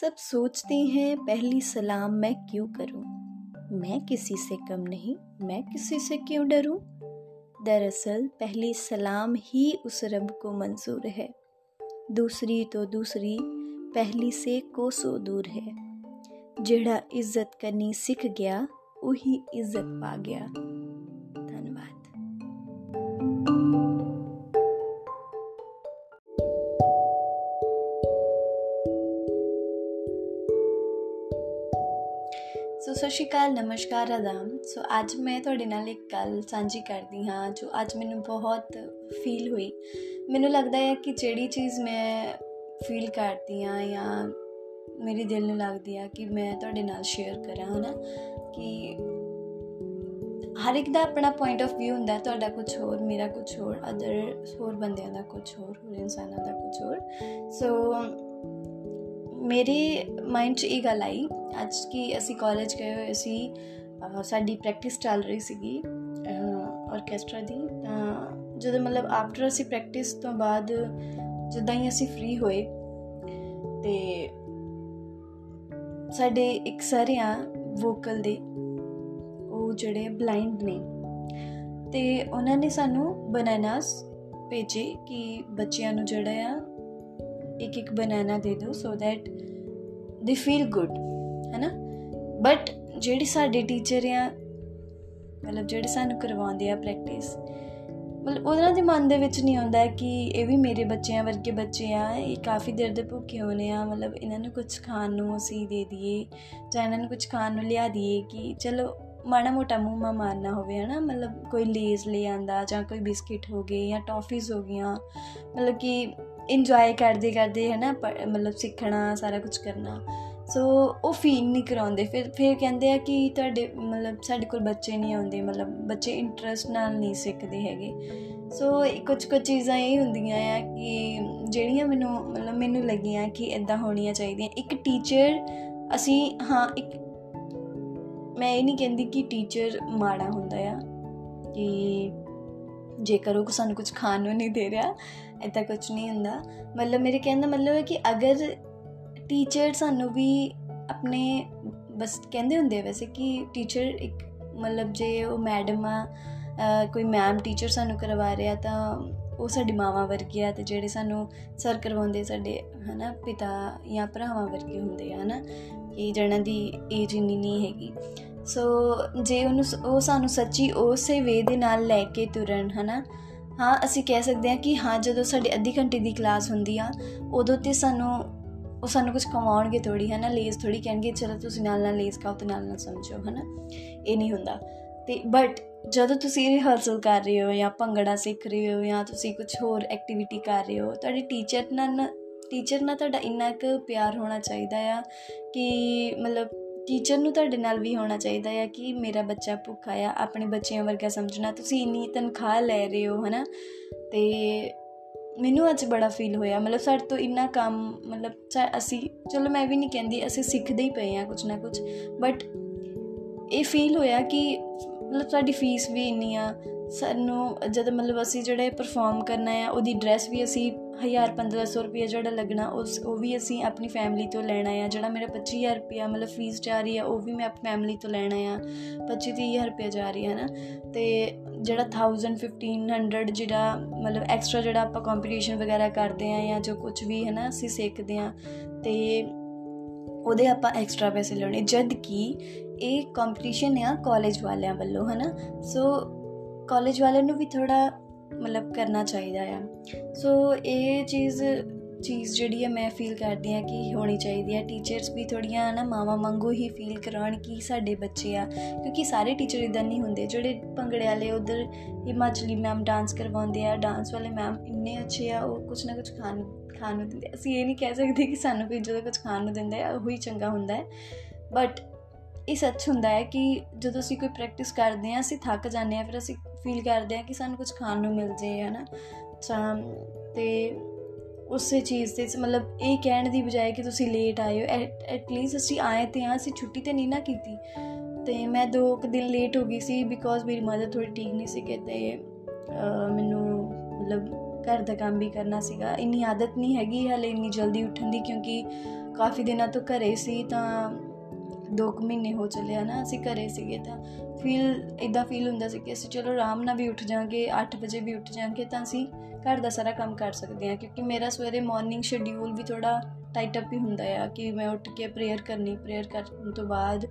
सब सोचते हैं, पहली सलाम मैं क्यों करूँ? मैं किसी से कम नहीं, मैं किसी से क्यों डरूं? दरअसल, पहली सलाम ही उस रब को मंजूर है दूसरी तो दूसरी, पहली से कोसों दूर है जड़ा इज़्ज़त करनी सीख गया वही इज़्ज़त पा गया ਸੋ ਸਤਿ ਸ਼੍ਰੀ ਅਕਾਲ, ਨਮਸਕਾਰ ਆਦਾਮ ਸੋ ਅੱਜ ਮੈਂ ਤੁਹਾਡੇ ਨਾਲ ਇੱਕ ਗੱਲ ਸਾਂਝੀ ਕਰਦੀ ਹਾਂ, ਜੋ ਅੱਜ ਮੈਨੂੰ ਬਹੁਤ ਫੀਲ ਹੋਈ। ਮੈਨੂੰ ਲੱਗਦਾ ਹੈ ਕਿ ਜਿਹੜੀ ਚੀਜ਼ ਮੈਂ ਫੀਲ ਕਰਦੀ ਹਾਂ ਜਾਂ ਮੇਰੇ ਦਿਲ ਨੂੰ ਲੱਗਦੀ ਆ ਕਿ ਮੈਂ ਤੁਹਾਡੇ ਨਾਲ ਸ਼ੇਅਰ ਕਰਾਂ, ਹਨਾ? ਕਿ ਹਰ ਇੱਕ ਦਾ ਆਪਣਾ ਪੁਆਇੰਟ ਆਫ View ਹੁੰਦਾ, ਤੁਹਾਡਾ ਕੁਝ ਹੋਰ, ਮੇਰਾ ਕੁਝ ਹੋਰ ਅਦਰ ਹੋਰ ਬੰਦਿਆਂ ਦਾ ਕੁਝ ਹੋਰ ਹੋਰ ਇਨਸਾਨਾਂ ਦਾ ਕੁਝ ਹੋਰ। ਸੋ ਮੇਰੇ ਮਾਈਂਡ 'ਚ ਇਹ ਗੱਲ ਆਈ, ਅੱਜ ਕੀ ਅਸੀਂ ਕਾਲਜ ਗਏ ਹੋਏ ਸੀ ਸਾਡੀ ਪ੍ਰੈਕਟਿਸ ਚੱਲ ਰਹੀ ਸੀਗੀ ਆਰਕੈਸਟਰਾ ਦੀ, ਤਾਂ ਜਦੋਂ ਮਤਲਬ ਆਫਟਰ ਅਸੀਂ ਪ੍ਰੈਕਟਿਸ ਤੋਂ ਬਾਅਦ ਜਦੋਂ ਹੀ ਅਸੀਂ ਫ੍ਰੀ ਹੋਏ, ਤੇ ਸਾਡੇ ਇੱਕ ਸਰ ਆ ਵੋਕਲ ਦੇ, ਉਹ ਜਿਹੜੇ ਬਲਾਈਂਡ ਨੇ, ਤੇ ਉਹਨਾਂ ਨੇ ਸਾਨੂੰ ਬਨਾਨਾਸ ਭੇਜੇ ਕਿ ਬੱਚਿਆਂ ਨੂੰ ਜਿਹੜਾ ਆ ਇੱਕ ਇੱਕ ਬਨਾਨਾ ਦੇ ਦਿਓ so that they feel good ਹੈਨਾ ਬਟ ਜਿਹੜੀ ਸਾਡੇ ਟੀਚਰ ਆ ਮਤਲਬ ਜਿਹੜੇ ਸਾਨੂੰ ਕਰਵਾਉਂਦੇ ਆ ਪ੍ਰੈਕਟਿਸ ਮਤਲਬ ਉਹਨਾਂ ਦੇ ਮਨ ਦੇ ਵਿੱਚ ਨਹੀਂ ਆਉਂਦਾ ਕਿ ਇਹ ਵੀ ਮੇਰੇ ਬੱਚਿਆਂ ਵਰਗੇ ਬੱਚੇ ਆ ਇਹ ਕਾਫੀ ਦੇਰ ਦੇ ਭੁੱਖੇ ਹੋਣੇ ਆ ਮਤਲਬ ਇਹਨਾਂ ਨੂੰ ਕੁਝ ਖਾਣ ਨੂੰ ਅਸੀਂ ਦੇ ਦਈਏ ਜਾਂ ਇਹਨਾਂ ਨੂੰ ਕੁਝ ਖਾਣ ਨੂੰ ਲਿਆ ਦਈਏ ਕਿ ਚਲੋ ਮਾੜਾ ਮੋਟਾ ਮੂੰਹ ਮਾ ਮਾਰਨਾ ਹੋਵੇ ਹਨਾ ਮਤਲਬ ਕੋਈ ਲੇਜ਼ ਲੈ ਆਂਦਾ ਜਾਂ ਕੋਈ ਬਿਸਕਿਟ ਹੋ ਗਏ ਜਾਂ ਟੌਫੀਜ਼ ਹੋ ਗਈਆਂ ਮਤਲਬ ਕਿ ਇੰਜੋਏ ਕਰਦੇ ਕਰਦੇ ਹਨਾ ਮਤਲਬ ਸਿੱਖਣਾ, ਸਾਰਾ ਕੁਝ ਕਰਨਾ। ਸੋ ਉਹ ਫੀਲ ਨਹੀਂ ਕਰਾਉਂਦੇ। ਫਿਰ ਫਿਰ ਕਹਿੰਦੇ ਆ ਕਿ ਤੁਹਾਡੇ, ਮਤਲਬ ਸਾਡੇ ਕੋਲ ਬੱਚੇ ਨਹੀਂ ਆਉਂਦੇ, ਮਤਲਬ ਬੱਚੇ ਇੰਟਰਸਟ ਨਾਲ ਨਹੀਂ ਸਿੱਖਦੇ ਹੈਗੇ। ਸੋ ਕੁਝ ਕੁਝ ਚੀਜ਼ਾਂ ਇਹ ਹੁੰਦੀਆਂ ਆ ਕਿ ਜਿਹੜੀਆਂ ਮੈਨੂੰ, ਮਤਲਬ ਮੈਨੂੰ ਲੱਗੀਆਂ ਕਿ ਇਦਾਂ ਹੋਣੀਆਂ ਚਾਹੀਦੀਆਂ। ਇੱਕ ਟੀਚਰ ਅਸੀਂ, ਹਾਂ, ਇੱਕ, ਮੈਂ ਇਹ ਨਹੀਂ ਕਹਿੰਦੀ ਕਿ ਟੀਚਰ ਮਾੜਾ ਹੁੰਦਾ ਆ, ਕਿ ਜੇਕਰ ਉਹ ਸਾਨੂੰ ਕੁਝ ਖਾਣ ਨੂੰ ਨਹੀਂ ਦੇ ਰਿਹਾ ਇਦਾਂ ਕੁਝ ਨਹੀਂ ਹੁੰਦਾ। ਮਤਲਬ ਮੇਰੇ ਕਹਿਣ ਦਾ ਮਤਲਬ ਹੈ ਕਿ ਅਗਰ ਟੀਚਰ ਸਾਨੂੰ ਵੀ ਆਪਣੇ ਬਸ ਕਹਿੰਦੇ ਹੁੰਦੇ ਵੈਸੇ ਕਿ ਟੀਚਰ ਇੱਕ ਮਤਲਬ ਜੇ ਉਹ ਮੈਡਮ ਆ ਕੋਈ ਮੈਮ ਟੀਚਰ ਸਾਨੂੰ ਕਰਵਾ ਰਿਹਾ ਤਾਂ ਉਹ ਸਾਡੀ ਮਾਵਾਂ ਵਰਗੀ ਆ ਤੇ ਜਿਹੜੇ ਸਾਨੂੰ ਸਰ ਕਰਵਾਉਂਦੇ ਸਾਡੇ ਹਨਾ ਪਿਤਾ ਜਾਂ ਭਰਾਵਾਂ ਵਰਗੇ ਹੁੰਦੇ ਆ ਹਨਾ ਕਿ ਜਿਹਨਾਂ ਦੀ ਏਜ ਇੰਨੀ ਨਹੀਂ ਹੈਗੀ। ਸੋ ਜੇ ਉਹਨੂੰ ਉਹ ਸਾਨੂੰ ਸੱਚੀ ਉਸੇ ਵੇ ਦੇ ਨਾਲ ਲੈ ਕੇ ਤੁਰਨ ਹਨਾ ਹਾਂ, ਅਸੀਂ ਕਹਿ ਸਕਦੇ ਹਾਂ ਕਿ ਹਾਂ, ਜਦੋਂ ਸਾਡੇ ਅੱਧੀ ਘੰਟੇ ਦੀ ਕਲਾਸ ਹੁੰਦੀ ਆ, ਉਦੋਂ ਤੇ ਸਾਨੂੰ, ਉਹ ਸਾਨੂੰ ਕੁਝ ਕਮਾਉਣਗੇ ਥੋੜੀ ਹੈ ਨਾ ਲੇਜ਼ ਥੋੜੀ ਕਹਿਣਗੇ, ਚਲੋ, ਤੁਸੀਂ ਨਾਲ ਨਾਲ ਲੇਜ਼ ਖਾਓ ਤੇ ਨਾਲ ਨਾਲ ਸਮਝੋ ਹੈ ਨਾ ਇਹ ਨਹੀਂ ਹੁੰਦਾ। ਤੇ ਬਟ ਜਦੋਂ ਤੁਸੀਂ ਰਿਹਰਸਲ ਕਰ ਰਹੇ ਹੋ ਜਾਂ ਭੰਗੜਾ ਸਿੱਖ ਰਹੇ ਹੋ ਜਾਂ ਤੁਸੀਂ ਕੁਝ ਹੋਰ ਐਕਟੀਵਿਟੀ ਕਰ ਰਹੇ ਹੋ, ਤੁਹਾਡੀ ਟੀਚਰ ਨਾਲ ਟੀਚਰ ਨਾਲ ਤੁਹਾਡਾ ਇੰਨਾ ਕੁ ਪਿਆਰ ਹੋਣਾ ਚਾਹੀਦਾ ਆ ਕਿ ਮਤਲਬ ਟੀਚਰ ਨੂੰ ਤੁਹਾਡੇ ਨਾਲ ਵੀ ਹੋਣਾ ਚਾਹੀਦਾ ਹੈ ਕਿ ਮੇਰਾ ਬੱਚਾ ਭੁੱਖਾ ਆ, ਆਪਣੇ ਬੱਚਿਆਂ ਵਰਗਾ ਸਮਝਣਾ। ਤੁਸੀਂ ਇੰਨੀ ਤਨਖਾਹ ਲੈ ਰਹੇ ਹੋ, ਹਨਾ? ਤੇ ਮੈਨੂੰ ਅੱਜ ਬੜਾ ਫੀਲ ਹੋਇਆ। ਮਤਲਬ ਸਾਡੇ ਤੋਂ ਇੰਨਾ ਕੰਮ, ਮਤਲਬ ਅਸੀਂ, ਚਲੋ ਮੈਂ ਵੀ ਨਹੀਂ ਕਹਿੰਦੀ, ਅਸੀਂ ਸਿੱਖਦੇ ਹੀ ਪਏ ਆ ਕੁਝ ਨਾ ਕੁਝ ਬਟ ਇਹ ਫੀਲ ਹੋਇਆ ਕਿ ਮਤਲਬ ਸਾਡੀ ਫੀਸ ਵੀ ਇੰਨੀ ਆ ਸਾਨੂੰ ਜਦ ਮਤਲਬ ਅਸੀਂ ਜਿਹੜੇ ਪਰਫਾਰਮ ਕਰਨਾ ਆ, ਉਹਦੀ ਡਰੈਸ ਵੀ ਅਸੀਂ 1000 1500 ਰੁਪਏ ਜਿਹੜਾ ਲੱਗਣਾ, ਉਸ, ਉਹ ਵੀ ਅਸੀਂ ਆਪਣੀ ਫੈਮਿਲੀ ਤੋਂ ਲੈਣਾ ਆ। ਜਿਹੜਾ ਮੇਰਾ 25000 ਰੁਪਏ ਮਤਲਬ ਫੀਸ ਜਾ ਰਹੀ ਆ, ਉਹ ਵੀ ਮੈਂ ਆਪਣੀ ਫੈਮਿਲੀ ਤੋਂ ਲੈਣਾ ਆ। 25 30000 ਰੁਪਏ ਜਾ ਰਹੀ ਹੈ ਨਾ। ਤੇ ਜਿਹੜਾ 1000 1500 ਜਿਹੜਾ ਮਤਲਬ ਐਕਸਟਰਾ ਜਿਹੜਾ ਆਪਾਂ ਕੰਪੀਟੀਸ਼ਨ ਵਗੈਰਾ ਕਰਦੇ ਆ ਜਾਂ ਜੋ ਕੁਝ ਵੀ ਹੈ ਨਾ ਅਸੀਂ ਸਿੱਖਦੇ ਆ, ਤੇ ਉਹਦੇ ਆਪਾਂ ਐਕਸਟਰਾ ਪੈਸੇ ਲੈਣੇ ਜਦ ਕਿ ਇਹ ਕੰਪੀਟੀਸ਼ਨ ਆ ਕਾਲਜ ਵਾਲਿਆਂ ਵੱਲੋਂ, ਹਨਾ। ਸੋ ਕਾਲਜ ਵਾਲਿਆਂ ਨੂੰ ਵੀ ਥੋੜਾ ਮਤਲਬ ਕਰਨਾ ਚਾਹੀਦਾ ਆ। ਸੋ ਇਹ ਚੀਜ਼ ਚੀਜ਼ ਜਿਹੜੀ ਹੈ ਮੈਂ ਫੀਲ ਕਰਦੀ ਆ ਕਿ ਹੋਣੀ ਚਾਹੀਦੀ ਹੈ ਟੀਚਰਸ ਵੀ ਥੋੜੀਆਂ ਨਾ ਮਾਵਾ ਮੰਗੋ ਹੀ ਫੀਲ ਕਰਾਉਣ ਕਿ ਸਾਡੇ ਬੱਚੇ ਆ, ਕਿਉਂਕਿ ਸਾਰੇ ਟੀਚਰ ਇਦਾਂ ਨਹੀਂ ਹੁੰਦੇ। ਜਿਹੜੇ ਭੰਗੜੇ ਵਾਲੇ ਉਧਰ ਹਿਮਾਚਲੀ ਮੈਮ ਡਾਂਸ ਕਰਵਾਉਂਦੇ ਆ ਡਾਂਸ ਵਾਲੇ ਮੈਮ ਇੰਨੇ ਅੱਛੇ ਆ, ਉਹ ਕੁਝ ਨਾ ਕੁਝ ਖਾਣ ਖਾਣ ਨੂੰ ਦਿੰਦੇ ਅਸੀਂ ਇਹ ਨਹੀਂ ਕਹਿ ਸਕਦੇ ਕਿ ਸਾਨੂੰ ਵੀ ਜਦੋਂ ਕੁਝ ਖਾਣ ਨੂੰ ਦਿੰਦੇ ਆ, ਉਹੀ ਚੰਗਾ ਹੁੰਦਾ ਹੈ। ਬਟ ਇਹ ਸੱਚ ਹੁੰਦਾ ਹੈ ਕਿ ਜਦੋਂ ਅਸੀਂ ਕੋਈ ਪ੍ਰੈਕਟਿਸ ਕਰਦੇ ਆ ਅਸੀਂ ਥੱਕ ਜਾਂਦੇ ਆ ਫਿਰ ਅਸੀਂ ਫੀਲ ਕਰਦੇ ਆ ਕਿ ਸਾਨੂੰ ਕੁਝ ਖਾਣ ਨੂੰ ਮਿਲ ਜੇ, ਹਨਾ? ਤਾਂ, ਤੇ ਉਸੇ ਚੀਜ਼ ਤੇ ਮਤਲਬ ਇਹ ਕਹਿਣ ਦੀ ਬਜਾਏ ਕਿ ਤੁਸੀਂ ਲੇਟ ਆਏ ਹੋ ਐਟ ਲੀਸਟ ਅਸੀਂ ਆਏ ਤੇ ਆ ਅਸੀਂ ਛੁੱਟੀ ਤੇ ਨਹੀਂ ਨਾ ਕੀਤੀ। ਤੇ ਮੈਂ ਦੋ ਕੁ ਦਿਨ ਲੇਟ ਹੋ ਗਈ ਸੀ ਬਿਕੋਜ਼ ਮੇਰੀ ਮਦਰ ਥੋੜੀ ਠੀਕ ਨਹੀਂ ਸੀ ਤੇ ਮੈਨੂੰ ਮਤਲਬ ਘਰ ਦਾ ਕੰਮ ਵੀ ਕਰਨਾ ਸੀਗਾ। ਇੰਨੀ ਆਦਤ ਨਹੀਂ ਹੈਗੀ ਹਲੇ ਇੰਨੀ ਜਲਦੀ ਉੱਠਣ ਦੀ ਕਿਉਂਕਿ ਕਾਫੀ ਦਿਨਾਂ ਤੋਂ ਘਰੇ ਸੀ ਤਾਂ 2 ਮਹੀਨੇ ਹੋ ਚੱਲੇ ਆ ਨਾ ਅਸੀਂ ਘਰੇ ਸੀਗੇ ਤਾਂ ਫੀਲ ਇਦਾਂ ਫੀਲ ਹੁੰਦਾ ਸੀ ਕਿ ਅਸੀਂ ਚਲੋ ਆਰਾਮ ਨਾਲ ਵੀ ਉੱਠ ਜਾਾਂਗੇ 8 ਵਜੇ ਵੀ ਉੱਠ ਜਾਾਂਗੇ ਤਾਂ ਅਸੀਂ ਘਰ ਦਾ ਸਾਰਾ ਕੰਮ ਕਰ ਸਕਦੇ ਹਾਂ ਕਿਉਂਕਿ ਮੇਰਾ ਸਵੇਰੇ ਮਾਰਨਿੰਗ ਸ਼ਡਿਊਲ ਵੀ ਥੋੜਾ ਟਾਈਟ ਅਪ ਹੀ ਹੁੰਦਾ ਆ ਕਿ ਮੈਂ ਉੱਠ ਕੇ ਪ੍ਰੇਅਰ ਕਰਨੀ ਪ੍ਰੇਅਰ ਕਰਨ ਤੋਂ ਬਾਅਦ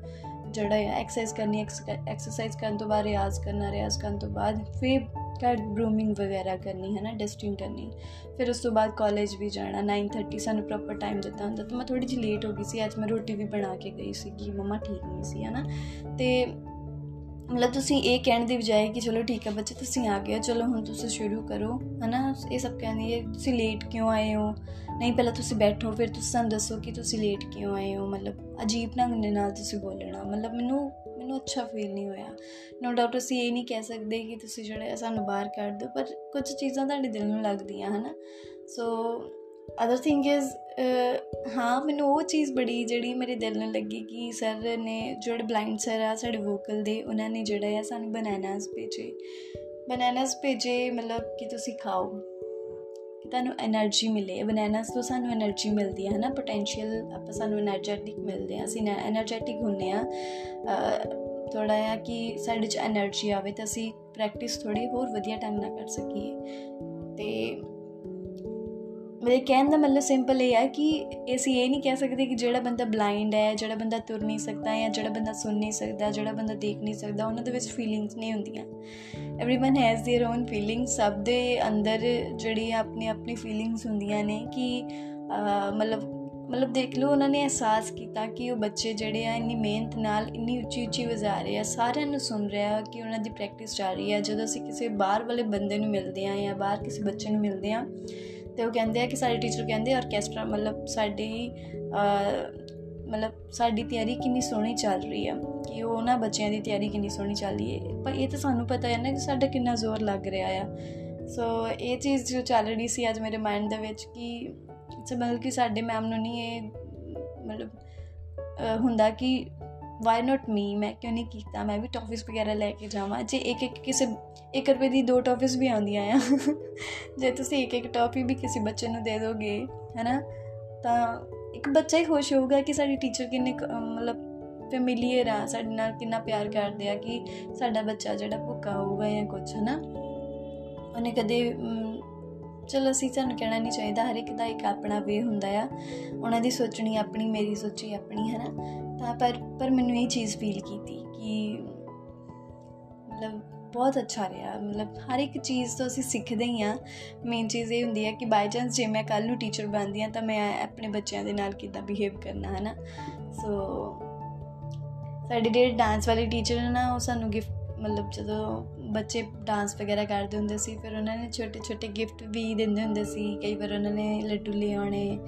ਜਿਹੜਾ ਹੈ ਐਕਸਰਸਾਈਜ਼ ਕਰਨੀ ਐਕਸਰਸਾਈਜ਼ ਕਰਨ ਤੋਂ ਬਾਅਦ ਰਿਆਜ਼ ਕਰਨਾ, ਰਿਆਜ਼ ਕਰਨ ਤੋਂ ਬਾਅਦ ਫਿਰ ਘਰ ਬਰੂਮਿੰਗ ਵਗੈਰਾ ਕਰਨੀ ਹੈ ਨਾ ਡਸਟਿੰਗ ਕਰਨੀ। ਫਿਰ ਉਸ ਤੋਂ ਬਾਅਦ ਕਾਲਜ ਵੀ ਜਾਣਾ 9:30 ਸਾਨੂੰ ਪ੍ਰੋਪਰ ਟਾਈਮ ਦਿੱਤਾ ਹੁੰਦਾ, ਤਾਂ ਮੈਂ ਥੋੜੀ ਜਿਹੀ ਲੇਟ ਹੋ ਗਈ ਸੀ, ਅੱਜ ਮੈਂ ਰੋਟੀ ਵੀ ਬਣਾ ਕੇ ਗਈ ਸੀ ਕਿ ਮਮਾ ਠੀਕ ਨਹੀਂ ਸੀ ਹੈ ਨਾ ਤੇ ਮਤਲਬ ਤੁਸੀਂ ਇਹ ਕਹਿਣ ਦੀ ਬਜਾਏ ਕਿ ਚਲੋ ਠੀਕ ਹੈ ਬੱਚੇ, ਤੁਸੀਂ ਆ ਗਏ ਚਲੋ ਹੁਣ ਤੁਸੀਂ ਸ਼ੁਰੂ ਕਰੋ, ਹਨਾ। ਇਹ ਸਭ ਕਹਿੰਦੀ ਹੈ ਤੁਸੀਂ ਲੇਟ ਕਿਉਂ ਆਏ ਹੋ? ਨਹੀਂ, ਪਹਿਲਾਂ ਤੁਸੀਂ ਬੈਠੋ, ਫਿਰ ਤੁਸੀਂ ਸਾਨੂੰ ਦੱਸੋ ਕਿ ਤੁਸੀਂ ਲੇਟ ਕਿਉਂ ਆਏ ਹੋ? ਮਤਲਬ ਅਜੀਬ ਢੰਗ ਦੇ ਨਾਲ ਤੁਸੀਂ ਬੋਲਣਾ। ਮਤਲਬ ਮੈਨੂੰ ਮੈਨੂੰ ਅੱਛਾ ਫੀਲ ਨਹੀਂ ਹੋਇਆ। ਨੋ ਡਾਊਟ ਅਸੀਂ ਇਹ ਨਹੀਂ ਕਹਿ ਸਕਦੇ ਕਿ ਤੁਸੀਂ ਜਿਹੜੇ ਸਾਨੂੰ ਬਾਹਰ ਕੱਢ ਦਿਓ, ਪਰ ਕੁਝ ਚੀਜ਼ਾਂ ਤੁਹਾਡੇ ਦਿਲ ਨੂੰ ਲੱਗਦੀਆਂ, ਹਨਾ? ਸੋ ਅਦਰ ਥਿੰਗ ਇਜ਼ ਹਾਂ, ਮੈਨੂੰ ਉਹ ਚੀਜ਼ ਬੜੀ ਜਿਹੜੀ ਮੇਰੇ ਦਿਲ ਨੂੰ ਲੱਗੀ ਕਿ ਸਰ ਨੇ, ਜਿਹੜੇ ਬਲਾਈਂਡ ਸਰ ਆ ਸਾਡੇ ਵੋਕਲ ਦੇ, ਉਹਨਾਂ ਨੇ ਜਿਹੜਾ ਆ ਸਾਨੂੰ ਬਨਾਨਾਸ ਭੇਜੇ। ਬਨਾਨਾਸ ਭੇਜੇ, ਮਤਲਬ ਕਿ ਤੁਸੀਂ ਖਾਓ। ਕਿ ਤੁਹਾਨੂੰ એનર્ਜੀ ਮਿਲੇ ਬਨਾਨਾਸ ਤੋਂ ਸਾਨੂੰ એનર્ਜੀ ਮਿਲਦੀ ਹੈ ਨਾ ਪੋਟੈਂਸ਼ੀਅਲ ਆਪਾਂ ਸਾਨੂੰ એનર્ਜੈਟਿਕ ਮਿਲਦੇ ਆ, ਅਸੀਂ એનર્ਜੈਟਿਕ ਹੁੰਨੇ ਆ। ਥੋੜਾ ਜਿਹਾ ਕਿ ਸਾਡੇ 'ਚ એનર્ਜੀ ਆਵੇ ਤਾਂ ਅਸੀਂ ਪ੍ਰੈਕਟਿਸ ਥੋੜੀ ਹੋਰ ਵਧੀਆ ਟਾਈਮ ਨਾਲ ਕਰ ਸਕੀਏ। ਤੇ ਮੇਰੇ ਕਹਿਣ ਦਾ ਮਤਲਬ ਸਿੰਪਲ ਇਹ ਹੈ ਕਿ ਅਸੀਂ ਇਹ ਨਹੀਂ ਕਹਿ ਸਕਦੇ ਕਿ ਜਿਹੜਾ ਬੰਦਾ ਬਲਾਈਂਡ ਹੈ ਜਿਹੜਾ ਬੰਦਾ ਤੁਰ ਨਹੀਂ ਸਕਦਾ ਜਾਂ ਜਿਹੜਾ ਬੰਦਾ ਸੁਣ ਨਹੀਂ ਸਕਦਾ ਜਿਹੜਾ ਬੰਦਾ ਦੇਖ ਨਹੀਂ ਸਕਦਾ ਉਹਨਾਂ ਦੇ ਵਿੱਚ ਫੀਲਿੰਗਸ ਨਹੀਂ ਹੁੰਦੀਆਂ everyone has their own feelings ਸਭ ਦੇ ਅੰਦਰ ਜਿਹੜੀ ਆਪਣੀ ਆਪਣੀ ਫੀਲਿੰਗਸ ਹੁੰਦੀਆਂ ਨੇ ਕਿ ਮਤਲਬ ਮਤਲਬ ਦੇਖ ਲਓ ਉਹਨਾਂ ਨੇ ਅਹਿਸਾਸ ਕੀਤਾ ਕਿ ਉਹ ਬੱਚੇ ਜਿਹੜੇ ਆ ਇੰਨੀ ਮਿਹਨਤ ਨਾਲ ਇੰਨੀ ਉੱਚੀ ਉੱਚੀ ਵਜਾ ਰਹੇ ਆ ਸਾਰਿਆਂ ਨੂੰ ਸੁਣ ਰਿਹਾ ਕਿ ਉਹਨਾਂ ਦੀ ਪ੍ਰੈਕਟਿਸ ਚੱਲ ਰਹੀ ਹੈ ਜਦੋਂ ਅਸੀਂ ਕਿਸੇ ਬਾਹਰ ਵਾਲੇ ਬੰਦੇ ਨੂੰ ਮਿਲਦੇ ਆ ਜਾਂ ਬਾਹਰ ਕਿਸੇ ਬੱਚੇ ਨੂੰ ਮਿਲਦੇ ਆ ਤੇ ਉਹ ਕਹਿੰਦੇ ਆ ਕਿ ਸਾਡੇ ਟੀਚਰ ਕਹਿੰਦੇ ਆਰਕੈਸਟਰਾ ਮਤਲਬ ਸਾਡੀ ਮਤਲਬ ਸਾਡੀ ਤਿਆਰੀ ਕਿੰਨੀ ਸੋਹਣੀ ਚੱਲ ਰਹੀ ਆ, ਕਿ ਉਹ ਉਹਨਾਂ ਬੱਚਿਆਂ ਦੀ ਤਿਆਰੀ ਕਿੰਨੀ ਸੋਹਣੀ ਚੱਲ ਰਹੀ ਹੈ। ਪਰ ਇਹ ਤਾਂ ਸਾਨੂੰ ਪਤਾ ਹੈ ਨਾ ਕਿ ਸਾਡਾ ਕਿੰਨਾ ਜ਼ੋਰ ਲੱਗ ਰਿਹਾ ਆ। ਸੋ ਇਹ ਚੀਜ਼ ਜੋ ਚੱਲ ਰਹੀ ਸੀ ਅੱਜ ਮੇਰੇ ਮਾਈਂਡ ਦੇ ਵਿੱਚ ਕਿ ਮਤਲਬ ਕਿ ਸਾਡੇ ਮੈਮ ਨੂੰ ਨਹੀਂ ਇਹ ਮਤਲਬ ਹੁੰਦਾ ਕਿ ਵਾਈ ਨਾਟ ਮੀ ਮੈਂ ਕਿਉਂ ਨਹੀਂ ਕੀਤਾ? ਮੈਂ ਵੀ ਟੌਫੀਸ ਵਗੈਰਾ ਲੈ ਕੇ ਜਾਵਾਂ। ਜੇ ਇੱਕ ਇੱਕ ਕਿਸੇ 1 ਰੁਪਏ ਦੀ ਦੋ ਟੌਫੀਸ ਵੀ ਆਉਂਦੀਆਂ ਆ। ਜੇ ਤੁਸੀਂ ਇੱਕ ਇੱਕ ਟੌਫੀ ਵੀ ਕਿਸੇ ਬੱਚੇ ਨੂੰ ਦੇ ਦੋਗੇ, ਹੈਨਾ? ਤਾਂ ਇੱਕ ਬੱਚਾ ਹੀ ਖੁਸ਼ ਹੋਊਗਾ ਕਿ ਸਾਡੀ ਟੀਚਰ ਕਿੰਨੇ ਮਤਲਬ ਫੈਮਿਲੀਅਰ ਆ, ਸਾਡੇ ਨਾਲ ਕਿੰਨਾ ਪਿਆਰ ਕਰਦੇ ਆ ਕਿ ਸਾਡਾ ਬੱਚਾ ਜਿਹੜਾ ਭੁੱਖਾ ਹੋਊਗਾ ਜਾਂ ਕੁਝ ਹਨਾ? ਉਹਨੇ ਕਦੇ ਚਲੋ ਅਸੀਂ ਤੁਹਾਨੂੰ ਕਹਿਣਾ ਨਹੀਂ ਚਾਹੀਦਾ, ਹਰ ਇੱਕ ਦਾ ਇੱਕ ਆਪਣਾ ਵੇ ਹੁੰਦਾ ਆ। ਉਹਨਾਂ ਦੀ ਸੋਚਣੀ ਆਪਣੀ, ਮੇਰੀ ਸੋਚੀ ਆਪਣੀ ਹੈ ਨਾ ਤਾਂ ਪਰ ਪਰ ਮੈਨੂੰ ਇਹ ਚੀਜ਼ ਫੀਲ ਕੀਤੀ ਕਿ ਮਤਲਬ ਬਹੁਤ ਅੱਛਾ ਰਿਹਾ। ਮਤਲਬ ਹਰ ਇੱਕ ਚੀਜ਼ ਤੋਂ ਅਸੀਂ ਸਿੱਖਦੇ ਹੀ ਆ ਮੇਨ ਚੀਜ਼ ਇਹ ਹੁੰਦੀ ਹੈ ਕਿ ਬਾਈ ਚਾਂਸ ਜੇ ਮੈਂ ਕੱਲ ਨੂੰ ਟੀਚਰ ਬਣਦੀ ਆ ਤਾਂ ਮੈਂ ਆਪਣੇ ਬੱਚਿਆਂ ਦੇ ਨਾਲ ਕਿੱਦਾਂ ਬਿਹੇਵ ਕਰਨਾ ਹੈ ਨਾ ਸੋ ਸਾਡੇ ਜਿਹੜੇ ਡਾਂਸ ਵਾਲੇ ਟੀਚਰ ਨਾ ਉਹ ਸਾਨੂੰ ਗਿਫਟ ਮਤਲਬ ਜਦੋਂ ਬੱਚੇ ਡਾਂਸ ਵਗੈਰਾ ਕਰਦੇ ਹੁੰਦੇ ਸੀ, ਫਿਰ ਉਹਨਾਂ ਨੇ ਛੋਟੇ ਛੋਟੇ ਗਿਫਟ ਵੀ ਦਿੰਦੇ ਹੁੰਦੇ ਸੀ, ਕਈ ਵਾਰ ਉਹਨਾਂ ਨੇ ਲੱਡੂ ਲੈ ਆਉਣੇ,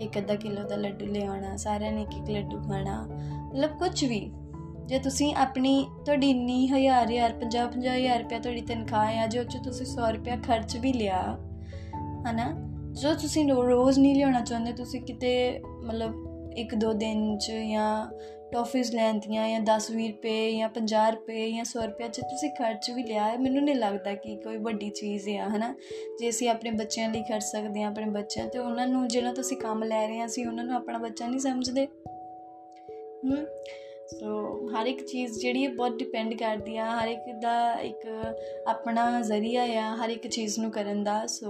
ਇੱਕ ਅੱਧਾ ਕਿਲੋ ਦਾ ਲੱਡੂ ਲੈ ਆਉਣਾ, ਸਾਰਿਆਂ ਨੇ ਇੱਕ ਇੱਕ ਲੱਡੂ ਖਾਣਾ, ਮਤਲਬ ਕੁਝ ਵੀ। ਜੇ ਤੁਸੀਂ ਆਪਣੀ, ਤੁਹਾਡੀ ਇੰਨੀ ਹਜ਼ਾਰ ਹਜ਼ਾਰ 50 50 ਹਜ਼ਾਰ ਰੁਪਏ ਤੁਹਾਡੀ ਤਨਖਾਹ ਆ, ਜੋ ਚ ਤੁਸੀਂ 100 ਰੁਪਏ ਖਰਚ ਵੀ ਲਿਆ, ਹਨਾ? ਜੋ ਤੁਸੀਂ ਰੋਜ਼ ਨਹੀਂ ਲਿਆਉਣਾ ਚਾਹੁੰਦੇ, ਤੁਸੀਂ ਕਿਤੇ ਮਤਲਬ ਇੱਕ ਦੋ ਦਿਨ ਚ ਜਾਂ ਟੌਫੀਜ਼ ਲੈਂਦੀਆਂ ਜਾਂ 10-20 ਰੁਪਏ ਜਾਂ 50 ਰੁਪਏ ਜਾਂ 100 ਰੁਪਏ ਚ ਤੁਸੀਂ ਖਰਚ ਵੀ ਲਿਆ ਹੈ। ਮੈਨੂੰ ਨਹੀਂ ਲੱਗਦਾ ਕਿ ਕੋਈ ਵੱਡੀ ਚੀਜ਼ ਹੈ ਹਨਾ? ਜੇ ਅਸੀਂ ਆਪਣੇ ਬੱਚਿਆਂ ਲਈ ਖਰਚ ਸਕਦੇ ਹਾਂ, ਆਪਣੇ ਬੱਚਿਆਂ ਤੇ ਉਹਨਾਂ ਨੂੰ, ਜਿਹੜਾ ਤੁਸੀਂ ਕੰਮ ਲੈ ਰਹੇ ਹਾਂ, ਅਸੀਂ ਉਹਨਾਂ ਨੂੰ ਆਪਣਾ ਬੱਚਾ ਨਹੀਂ ਸਮਝਦੇ। ਹੂੰ? ਸੋ ਹਰ ਇੱਕ ਚੀਜ਼ ਜਿਹੜੀ ਹੈ ਬਹੁਤ ਡਿਪੈਂਡ ਕਰਦੀ ਆ, ਹਰ ਇੱਕ ਦਾ ਇੱਕ ਆਪਣਾ ਜ਼ਰੀਆ ਆ, ਹਰ ਇੱਕ ਚੀਜ਼ ਨੂੰ ਕਰਨ ਦਾ। So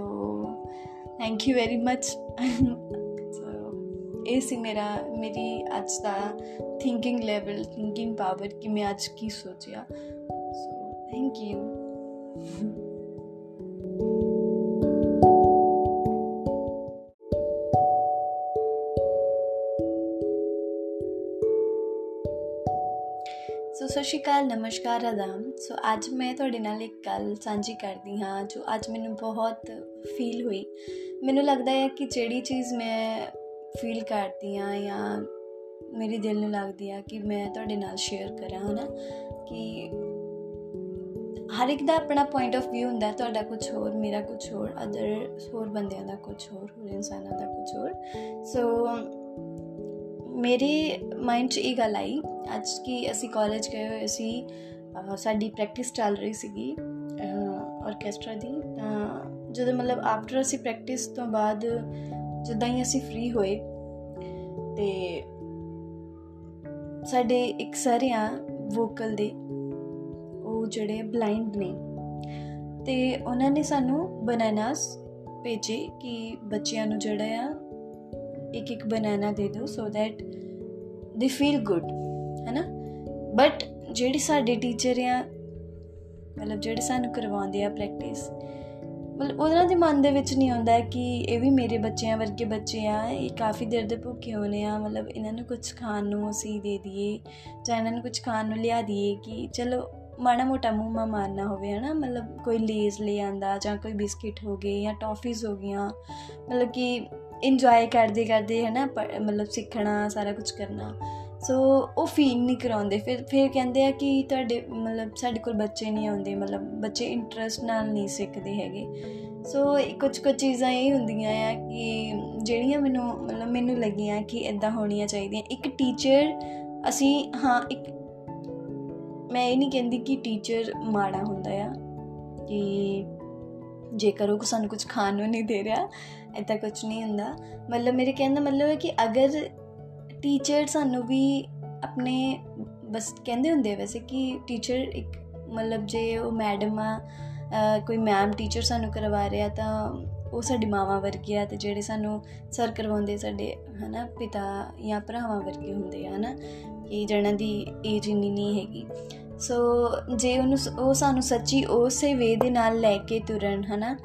thank you very much ਇਹ ਸੀ ਮੇਰਾ, ਮੇਰੀ ਅੱਜ ਦਾ ਥਿੰਕਿੰਗ ਲੈਵਲ ਥਿੰਕਿੰਗ ਪਾਵਰ ਕਿ ਮੈਂ ਅੱਜ ਕੀ ਸੋਚਿਆ। ਸੋ ਥੈਂਕ ਯੂ ਸੋ ਸਤਿ ਸ਼੍ਰੀ ਅਕਾਲ, ਨਮਸਕਾਰ, ਆਦਾਮ। ਸੋ ਅੱਜ ਮੈਂ ਤੁਹਾਡੇ ਨਾਲ ਇੱਕ ਗੱਲ ਸਾਂਝੀ ਕਰਦੀ ਹਾਂ ਜੋ ਅੱਜ ਮੈਨੂੰ ਬਹੁਤ ਫੀਲ ਹੋਈ। ਮੈਨੂੰ ਲੱਗਦਾ ਹੈ ਕਿ ਜਿਹੜੀ ਚੀਜ਼ ਮੈਂ ਫੀਲ ਕਰਦੀ ਆ ਜਾਂ ਮੇਰੇ ਦਿਲ ਨੂੰ ਲੱਗਦੀ ਆ ਕਿ ਮੈਂ ਤੁਹਾਡੇ ਨਾਲ ਸ਼ੇਅਰ ਕਰਾਂ, ਹਨਾ? ਕਿ ਹਰ ਇੱਕ ਦਾ ਆਪਣਾ ਪੁਆਇੰਟ ਆਫ View ਹੁੰਦਾ, ਤੁਹਾਡਾ ਕੁਝ ਹੋਰ, ਮੇਰਾ ਕੁਝ ਹੋਰ ਅਦਰ ਹੋਰ ਬੰਦਿਆਂ ਦਾ ਕੁਝ ਹੋਰ ਹੋਰ ਇਨਸਾਨਾਂ ਦਾ ਕੁਝ ਹੋਰ। ਸੋ ਮੇਰੇ ਮਾਈਂਡ 'ਚ ਇਹ ਗੱਲ ਆਈ, ਅੱਜ ਕਿ ਅਸੀਂ ਕਾਲਜ ਗਏ ਹੋਏ ਸੀ ਸਾਡੀ ਪ੍ਰੈਕਟਿਸ ਚੱਲ ਰਹੀ ਸੀਗੀ ਆਰਕੈਸਟਰਾ ਦੀ, ਤਾਂ ਜਦੋਂ ਮਤਲਬ ਆਫਟਰ ਅਸੀਂ ਪ੍ਰੈਕਟਿਸ ਤੋਂ ਬਾਅਦ ਜਦੋਂ ਹੀ ਅਸੀਂ ਫ੍ਰੀ ਹੋਏ ਤੇ ਸਾਡੇ ਇੱਕ ਸਰ ਆ ਵੋਕਲ ਦੇ, ਉਹ ਜਿਹੜੇ ਬਲਾਈਂਡ ਨੇ ਤੇ ਉਹਨਾਂ ਨੇ ਸਾਨੂੰ ਬਨਾਨਾਸ ਭੇਜੇ ਕਿ ਬੱਚਿਆਂ ਨੂੰ ਜਿਹੜਾ ਆ ਇੱਕ ਇੱਕ ਬਨਾਨਾ ਦੇ ਦਿਓ so that they feel good ਹੈਨਾ? ਬਟ ਜਿਹੜੀ ਸਾਡੇ ਟੀਚਰ ਆ, ਮਤਲਬ ਜਿਹੜੇ ਸਾਨੂੰ ਕਰਵਾਉਂਦੇ ਆ ਪ੍ਰੈਕਟਿਸ ਮਤਲਬ ਉਹਨਾਂ ਦੇ ਮਨ ਦੇ ਵਿੱਚ ਨਹੀਂ ਆਉਂਦਾ ਕਿ ਇਹ ਵੀ ਮੇਰੇ ਬੱਚਿਆਂ ਵਰਗੇ ਬੱਚੇ ਆ, ਇਹ ਕਾਫੀ ਦੇਰ ਦੇ ਭੁੱਖੇ ਹੋਣੇ ਆ, ਮਤਲਬ ਇਹਨਾਂ ਨੂੰ ਕੁਝ ਖਾਣ ਨੂੰ ਅਸੀਂ ਦੇ ਦਈਏ ਜਾਂ ਇਹਨਾਂ ਨੂੰ ਕੁਝ ਖਾਣ ਨੂੰ ਲਿਆ ਦਈਏ ਕਿ ਚਲੋ ਮਾੜਾ ਮੋਟਾ ਮੂੰਹ ਮਾ ਮਾਰਨਾ ਹੋਵੇ, ਹਨਾ? ਮਤਲਬ ਕੋਈ ਲੇਜ਼ ਲੈ ਆਂਦਾ ਜਾਂ ਕੋਈ ਬਿਸਕਿਟ ਹੋ ਗਏ ਜਾਂ ਟੌਫੀਜ਼ ਹੋ ਗਈਆਂ, ਮਤਲਬ ਕਿ ਇੰਜੋਏ ਕਰਦੇ ਕਰਦੇ ਹਨਾ ਮਤਲਬ ਸਿੱਖਣਾ, ਸਾਰਾ ਕੁਝ ਕਰਨਾ। ਸੋ ਉਹ ਫੀਲ ਨਹੀਂ ਕਰਾਉਂਦੇ। ਫਿਰ ਫਿਰ ਕਹਿੰਦੇ ਆ ਕਿ ਤੁਹਾਡੇ, ਮਤਲਬ ਸਾਡੇ ਕੋਲ ਬੱਚੇ ਨਹੀਂ ਆਉਂਦੇ। ਮਤਲਬ ਬੱਚੇ ਇੰਟਰਸਟ ਨਾਲ ਨਹੀਂ ਸਿੱਖਦੇ ਹੈਗੇ। ਸੋ ਕੁਝ ਕੁ ਚੀਜ਼ਾਂ ਇਹ ਹੁੰਦੀਆਂ ਆ ਕਿ ਜਿਹੜੀਆਂ ਮੈਨੂੰ, ਮਤਲਬ ਮੈਨੂੰ ਲੱਗੀਆਂ ਕਿ ਇਦਾਂ ਹੋਣੀਆਂ ਚਾਹੀਦੀਆਂ। ਇੱਕ ਟੀਚਰ ਅਸੀਂ, ਹਾਂ, ਇੱਕ, ਮੈਂ ਇਹ ਨਹੀਂ ਕਹਿੰਦੀ ਕਿ ਟੀਚਰ ਮਾੜਾ ਹੁੰਦਾ ਆ। ਕਿ ਜੇਕਰ ਉਹ ਸਾਨੂੰ ਕੁਝ ਖਾਣ ਨੂੰ ਨਹੀਂ ਦੇ ਰਿਹਾ ਇਦਾਂ ਕੁਝ ਨਹੀਂ ਹੁੰਦਾ। ਮਤਲਬ ਮੇਰੇ ਕਹਿਣ ਦਾ ਮਤਲਬ ਹੈ ਕਿ ਅਗਰ ਟੀਚਰ ਸਾਨੂੰ ਵੀ ਆਪਣੇ, ਬਸ ਕਹਿੰਦੇ ਹੁੰਦੇ ਵੈਸੇ ਕਿ ਟੀਚਰ ਇੱਕ ਮਤਲਬ ਜੇ ਉਹ ਮੈਡਮ ਆ ਕੋਈ ਮੈਮ ਟੀਚਰ ਸਾਨੂੰ ਕਰਵਾ ਰਿਹਾ ਤਾਂ ਉਹ ਸਾਡੀ ਮਾਵਾਂ ਵਰਗੀ ਆ ਤੇ ਜਿਹੜੇ ਸਾਨੂੰ ਸਰ ਕਰਵਾਉਂਦੇ ਸਾਡੇ, ਹਨਾ, ਪਿਤਾ ਜਾਂ ਭਰਾਵਾਂ ਵਰਗੇ ਹੁੰਦੇ ਆ, ਹਨਾ, ਕਿ ਜਣਾਂ ਦੀ ਏਜ ਇੰਨੀ ਨਹੀਂ ਹੈਗੀ। ਸੋ ਜੇ ਉਹਨੂੰ ਉਹ ਸਾਨੂੰ ਸੱਚੀ ਉਸੇ ਵੇ ਦੇ ਨਾਲ ਲੈ ਕੇ ਤੁਰਨ, ਹਨਾ,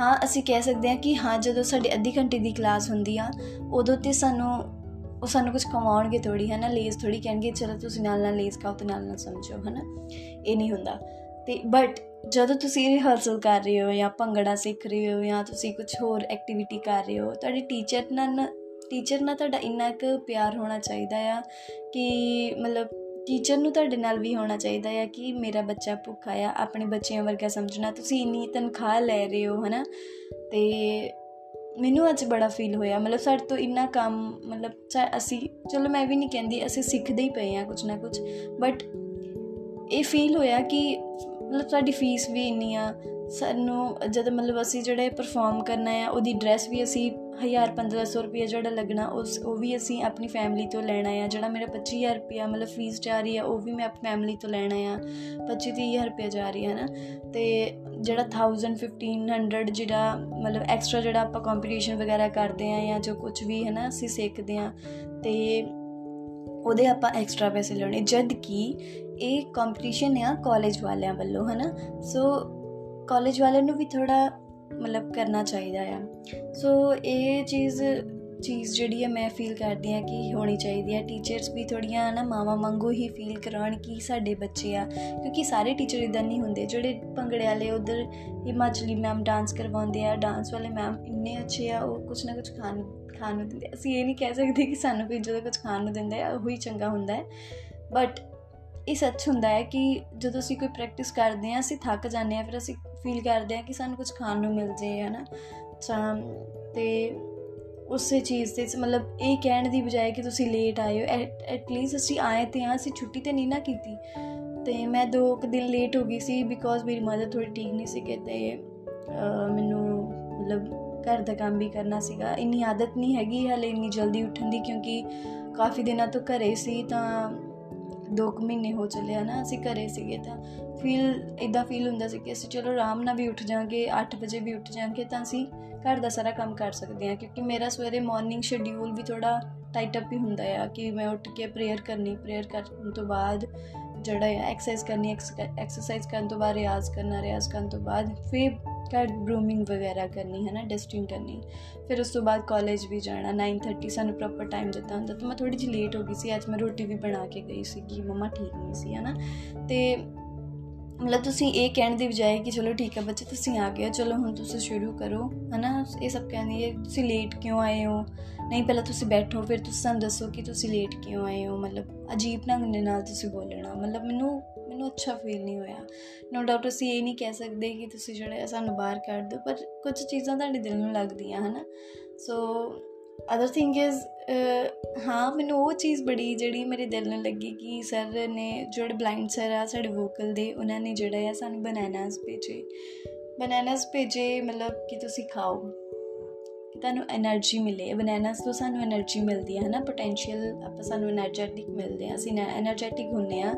ਹਾਂ, ਅਸੀਂ ਕਹਿ ਸਕਦੇ ਹਾਂ ਕਿ ਹਾਂ, ਜਦੋਂ ਸਾਡੀ ਅੱਧੀ ਘੰਟੇ ਦੀ ਕਲਾਸ ਹੁੰਦੀ ਆ, ਉਦੋਂ ਤੇ ਸਾਨੂੰ ਉਹ ਸਾਨੂੰ ਕੁਝ ਕਮਾਉਣਗੇ ਥੋੜੀ ਹੈ ਨਾ ਲੇਜ਼ ਥੋੜੀ ਕਹਿਣਗੇ, ਚਲੋ ਤੁਸੀਂ ਨਾਲ ਨਾਲ ਲੇਜ਼ ਖਾਓ ਤੇ ਨਾਲ ਨਾਲ ਸਮਝੋ ਹੈ ਨਾ ਇਹ ਨਹੀਂ ਹੁੰਦਾ। ਤੇ ਬਟ ਜਦੋਂ ਤੁਸੀਂ ਰਿਹਰਸਲ ਕਰ ਰਹੇ ਹੋ ਜਾਂ ਭੰਗੜਾ ਸਿੱਖ ਰਹੇ ਹੋ ਜਾਂ ਤੁਸੀਂ ਕੁਝ ਹੋਰ ਐਕਟੀਵਿਟੀ ਕਰ ਰਹੇ ਹੋ, ਤੁਹਾਡੇ ਟੀਚਰ ਨਾਲ ਟੀਚਰ ਨਾਲ ਤੁਹਾਡਾ ਇੰਨਾ ਕੁ ਪਿਆਰ ਹੋਣਾ ਚਾਹੀਦਾ ਆ ਕਿ ਮਤਲਬ ਟੀਚਰ ਨੂੰ ਤੁਹਾਡੇ ਨਾਲ ਵੀ ਹੋਣਾ ਚਾਹੀਦਾ ਆ ਕਿ ਮੇਰਾ ਬੱਚਾ ਭੁੱਖਾ ਆ, ਆਪਣੇ ਬੱਚਿਆਂ ਵਰਗਾ ਸਮਝਣਾ। ਤੁਸੀਂ ਇੰਨੀ ਤਨਖਾਹ ਲੈ ਰਹੇ ਹੋ, ਹਨਾ। ਤੇ ਮੈਨੂੰ ਅੱਜ ਬੜਾ ਫੀਲ ਹੋਇਆ, ਮਤਲਬ ਸਾਡੇ ਤੋਂ ਇੰਨਾ ਕੰਮ, ਮਤਲਬ ਅਸੀਂ, ਚਲੋ ਮੈਂ ਵੀ ਨਹੀਂ ਕਹਿੰਦੀ, ਅਸੀਂ ਸਿੱਖਦੇ ਹੀ ਪਏ ਆ ਕੁਝ ਨਾ ਕੁਝ ਬਟ ਇਹ ਫੀਲ ਹੋਇਆ ਕਿ ਮਤਲਬ ਸਾਡੀ ਫੀਸ ਵੀ ਇੰਨੀ ਆ ਸਾਨੂੰ ਜਦ ਮਤਲਬ ਅਸੀਂ ਜਿਹੜੇ ਪਰਫਾਰਮ ਕਰਨਾ ਆ, ਉਹਦੀ ਡਰੈਸ ਵੀ ਅਸੀਂ 1000 1500 ਰੁਪਏ ਜਿਹੜਾ ਲੱਗਣਾ, ਉਸ, ਉਹ ਵੀ ਅਸੀਂ ਆਪਣੀ ਫੈਮਿਲੀ ਤੋਂ ਲੈਣਾ ਆ, ਜਿਹੜਾ ਮੇਰਾ 25000 ਰੁਪਏ ਮਤਲਬ ਫੀਸ ਜਾ ਰਹੀ ਆ, ਉਹ ਵੀ ਮੈਂ ਆਪਣੀ ਫੈਮਿਲੀ ਤੋਂ ਲੈਣਾ ਆ 25 30000 ਰੁਪਏ ਜਾ ਰਹੀ ਹੈ ਨਾ, ਤੇ ਜਿਹੜਾ 1000 1500 ਜਿਹੜਾ ਮਤਲਬ ਐਕਸਟਰਾ ਜਿਹੜਾ ਆਪਾਂ ਕੰਪੀਟੀਸ਼ਨ ਵਗੈਰਾ ਕਰਦੇ ਆ ਜਾਂ ਜੋ ਕੁਝ ਵੀ ਹੈ ਨਾ, ਅਸੀਂ ਸਿੱਖਦੇ ਆ ਤੇ ਉਹਦੇ ਆਪਾਂ ਐਕਸਟਰਾ ਪੈਸੇ ਲੈਣੇ। ਜਦ ਕਿ ਇਹ ਕੰਪੀਟੀਸ਼ਨ ਆ ਕਾਲਜ ਵਾਲਿਆਂ ਵੱਲੋਂ ਹੈ ਨਾ ਸੋ ਕਾਲਜ ਵਾਲਿਆਂ ਨੂੰ ਵੀ ਥੋੜਾ ਮਤਲਬ ਕਰਨਾ ਚਾਹੀਦਾ ਆ। ਸੋ ਇਹ ਚੀਜ਼ ਚੀਜ਼ ਜਿਹੜੀ ਹੈ ਮੈਂ ਫੀਲ ਕਰਦੀ ਆ ਕਿ ਹੋਣੀ ਚਾਹੀਦੀ ਹੈ ਟੀਚਰਸ ਵੀ ਥੋੜੀਆਂ ਨਾ ਮਾਵਾ ਮੰਗੋ ਹੀ ਫੀਲ ਕਰਾਉਣ ਕਿ ਸਾਡੇ ਬੱਚੇ ਆ। ਕਿਉਂਕਿ ਸਾਰੇ ਟੀਚਰ ਇਦਾਂ ਨਹੀਂ ਹੁੰਦੇ। ਜਿਹੜੇ ਭੰਗੜੇ ਵਾਲੇ ਉਧਰ ਹਿਮਾਚਲੀ ਮੈਮ ਡਾਂਸ ਕਰਵਾਉਂਦੇ ਆ ਡਾਂਸ ਵਾਲੇ ਮੈਮ ਇੰਨੇ ਅੱਛੇ ਆ, ਉਹ ਕੁਝ ਨਾ ਕੁਝ ਖਾਣ ਖਾਣ ਨੂੰ ਦਿੰਦੇ ਅਸੀਂ ਇਹ ਨਹੀਂ ਕਹਿ ਸਕਦੇ ਕਿ ਸਾਨੂੰ ਵੀ ਜਦੋਂ ਕੁਝ ਖਾਣ ਨੂੰ ਦਿੰਦੇ ਆ, ਉਹ ਹੀ ਚੰਗਾ ਹੁੰਦਾ ਹੈ। ਬਟ ਇਹ ਸੱਚ ਹੁੰਦਾ ਹੈ ਕਿ ਜਦੋਂ ਅਸੀਂ ਕੋਈ ਪ੍ਰੈਕਟਿਸ ਕਰਦੇ ਆ ਅਸੀਂ ਥੱਕ ਜਾਂਦੇ ਆ ਫਿਰ ਅਸੀਂ ਫੀਲ ਕਰਦੇ ਆ ਕਿ ਸਾਨੂੰ ਕੁਝ ਖਾਣ ਨੂੰ ਮਿਲ ਜੇ, ਹਨਾ। ਤਾਂ, ਤੇ ਉਸੇ ਚੀਜ਼ ਤੇ ਮਤਲਬ ਇਹ ਕਹਿਣ ਦੀ ਬਜਾਏ ਕਿ ਤੁਸੀਂ ਲੇਟ ਆਏ ਹੋ। ਐਟ ਲੀਸਟ ਅਸੀਂ ਆਏ ਤੇ ਆ ਅਸੀਂ ਛੁੱਟੀ ਤੇ ਨਹੀਂ ਨਾ ਕੀਤੀ। ਤੇ ਮੈਂ ਦੋ ਕੁ ਦਿਨ ਲੇਟ ਹੋ ਗਈ ਸੀ ਬਿਕੋਜ਼ ਮੇਰੀ ਮਦਰ ਥੋੜੀ ਠੀਕ ਨਹੀਂ ਸੀ ਤੇ ਮੈਨੂੰ ਮਤਲਬ ਘਰ ਦਾ ਕੰਮ ਵੀ ਕਰਨਾ ਸੀਗਾ। ਇੰਨੀ ਆਦਤ ਨਹੀਂ ਹੈਗੀ ਹਲੇ ਇੰਨੀ ਜਲਦੀ ਉੱਠਣ ਦੀ ਕਿਉਂਕਿ ਕਾਫੀ ਦਿਨਾਂ ਤੋਂ ਘਰੇ ਸੀ ਤਾਂ 2 ਮਹੀਨੇ ਹੋ ਚੱਲੇ ਨਾ, ਅਸੀਂ ਘਰੇ ਸੀਗੇ ਤਾਂ ਫੀਲ ਇਦਾਂ ਫੀਲ ਹੁੰਦਾ ਸੀ ਕਿ ਅਸੀਂ ਚਲੋ ਆਰਾਮ ਨਾਲ ਵੀ ਉੱਠ ਜਾਾਂਗੇ 8 ਵਜੇ ਵੀ ਉੱਠ ਜਾਾਂਗੇ ਤਾਂ ਅਸੀਂ ਘਰ ਦਾ ਸਾਰਾ ਕੰਮ ਕਰ ਸਕਦੇ ਹਾਂ, ਕਿਉਂਕਿ ਮੇਰਾ ਸਵੇਰੇ ਮਾਰਨਿੰਗ ਸ਼ਡਿਊਲ ਵੀ ਥੋੜਾ ਟਾਈਟ ਅਪ ਹੀ ਹੁੰਦਾ ਆ ਕਿ ਮੈਂ ਉੱਠ ਕੇ ਪ੍ਰੇਅਰ ਕਰਨੀ ਪ੍ਰੇਅਰ ਕਰਨ ਤੋਂ ਬਾਅਦ ਜਿਹੜਾ ਹੈ ਐਕਸਰਸਾਈਜ਼ ਕਰਨੀ ਐਕਸਰਸਾਈਜ਼ ਕਰਨ ਤੋਂ ਬਾਅਦ ਰਿਆਜ਼ ਕਰਨਾ, ਰਿਆਜ਼ ਕਰਨ ਤੋਂ ਬਾਅਦ ਫਿਰ ਘਰ ਗਰੂਮਿੰਗ ਵਗੈਰਾ ਕਰਨੀ ਹੈ ਨਾ ਡਸਟਿੰਗ ਕਰਨੀ, ਫਿਰ ਉਸ ਤੋਂ ਬਾਅਦ ਕਾਲਜ ਵੀ ਜਾਣਾ 9:30 ਸਾਨੂੰ ਪ੍ਰੋਪਰ ਟਾਈਮ ਦਿੱਤਾ ਹੁੰਦਾ, ਤਾਂ ਮੈਂ ਥੋੜੀ ਜਿਹੀ ਲੇਟ ਹੋ ਗਈ ਸੀ, ਅੱਜ ਮੈਂ ਰੋਟੀ ਵੀ ਬਣਾ ਕੇ ਗਈ ਸੀ ਕਿ ਮਮਾ ਠੀਕ ਨਹੀਂ ਸੀ ਹੈ ਨਾ ਤੇ ਮਤਲਬ ਤੁਸੀਂ ਇਹ ਕਹਿਣ ਦੀ ਬਜਾਏ ਕਿ ਚਲੋ ਠੀਕ ਹੈ ਬੱਚੇ, ਤੁਸੀਂ ਆ ਗਏ ਚਲੋ ਹੁਣ ਤੁਸੀਂ ਸ਼ੁਰੂ ਕਰੋ, ਹਨਾ? ਇਹ ਸਭ ਕਹਿੰਦੀ ਹੈ ਤੁਸੀਂ ਲੇਟ ਕਿਉਂ ਆਏ ਹੋ? ਨਹੀਂ, ਪਹਿਲਾਂ ਤੁਸੀਂ ਬੈਠੋ, ਫਿਰ ਤੁਸੀਂ ਸਾਨੂੰ ਦੱਸੋ ਕਿ ਤੁਸੀਂ ਲੇਟ ਕਿਉਂ ਆਏ ਹੋ? ਮਤਲਬ ਅਜੀਬ ਢੰਗ ਦੇ ਨਾਲ ਤੁਸੀਂ ਬੋਲਣਾ, ਮਤਲਬ ਮੈਨੂੰ ਮੈਨੂੰ ਅੱਛਾ ਫੀਲ ਨਹੀਂ ਹੋਇਆ। ਨੋ ਡਾਊਟ ਅਸੀਂ ਇਹ ਨਹੀਂ ਕਹਿ ਸਕਦੇ ਕਿ ਤੁਸੀਂ ਜਿਹੜੇ ਸਾਨੂੰ ਬਾਹਰ ਕੱਢ ਦਿਓ, ਪਰ ਕੁਝ ਚੀਜ਼ਾਂ ਤੁਹਾਡੇ ਦਿਲ ਨੂੰ ਲੱਗਦੀਆਂ, ਹਨਾ? ਸੋ ਅਦਰ ਥਿੰਗ ਇਜ਼ ਹਾਂ, ਮੈਨੂੰ ਉਹ ਚੀਜ਼ ਬੜੀ ਜਿਹੜੀ ਮੇਰੇ ਦਿਲ ਨੂੰ ਲੱਗੀ ਕਿ ਸਰ ਨੇ ਜਿਹੜੇ ਬਲਾਈਂਡ ਸਰ ਆ ਸਾਡੇ ਵੋਕਲ ਦੇ, ਉਹਨਾਂ ਨੇ ਜਿਹੜਾ ਆ ਸਾਨੂੰ ਬਨਾਨਾਸ ਭੇਜੇ। ਬਨਾਨਾਸ ਭੇਜੇ, ਮਤਲਬ ਕਿ ਤੁਸੀਂ ਖਾਓ। ਤੁਹਾਨੂੰ એનર્ਜੀ ਮਿਲੇ। ਬਨਾਨਾਸ ਤੋਂ ਸਾਨੂੰ એનર્ਜੀ ਮਿਲਦੀ ਹੈ ਨਾ ਪੋਟੈਂਸ਼ੀਅਲ ਆਪਾਂ ਸਾਨੂੰ એનર્ਜੈਟਿਕ ਮਿਲਦੇ ਆ। ਅਸੀਂ એનર્ਜੈਟਿਕ ਹੁੰਨੇ ਆ।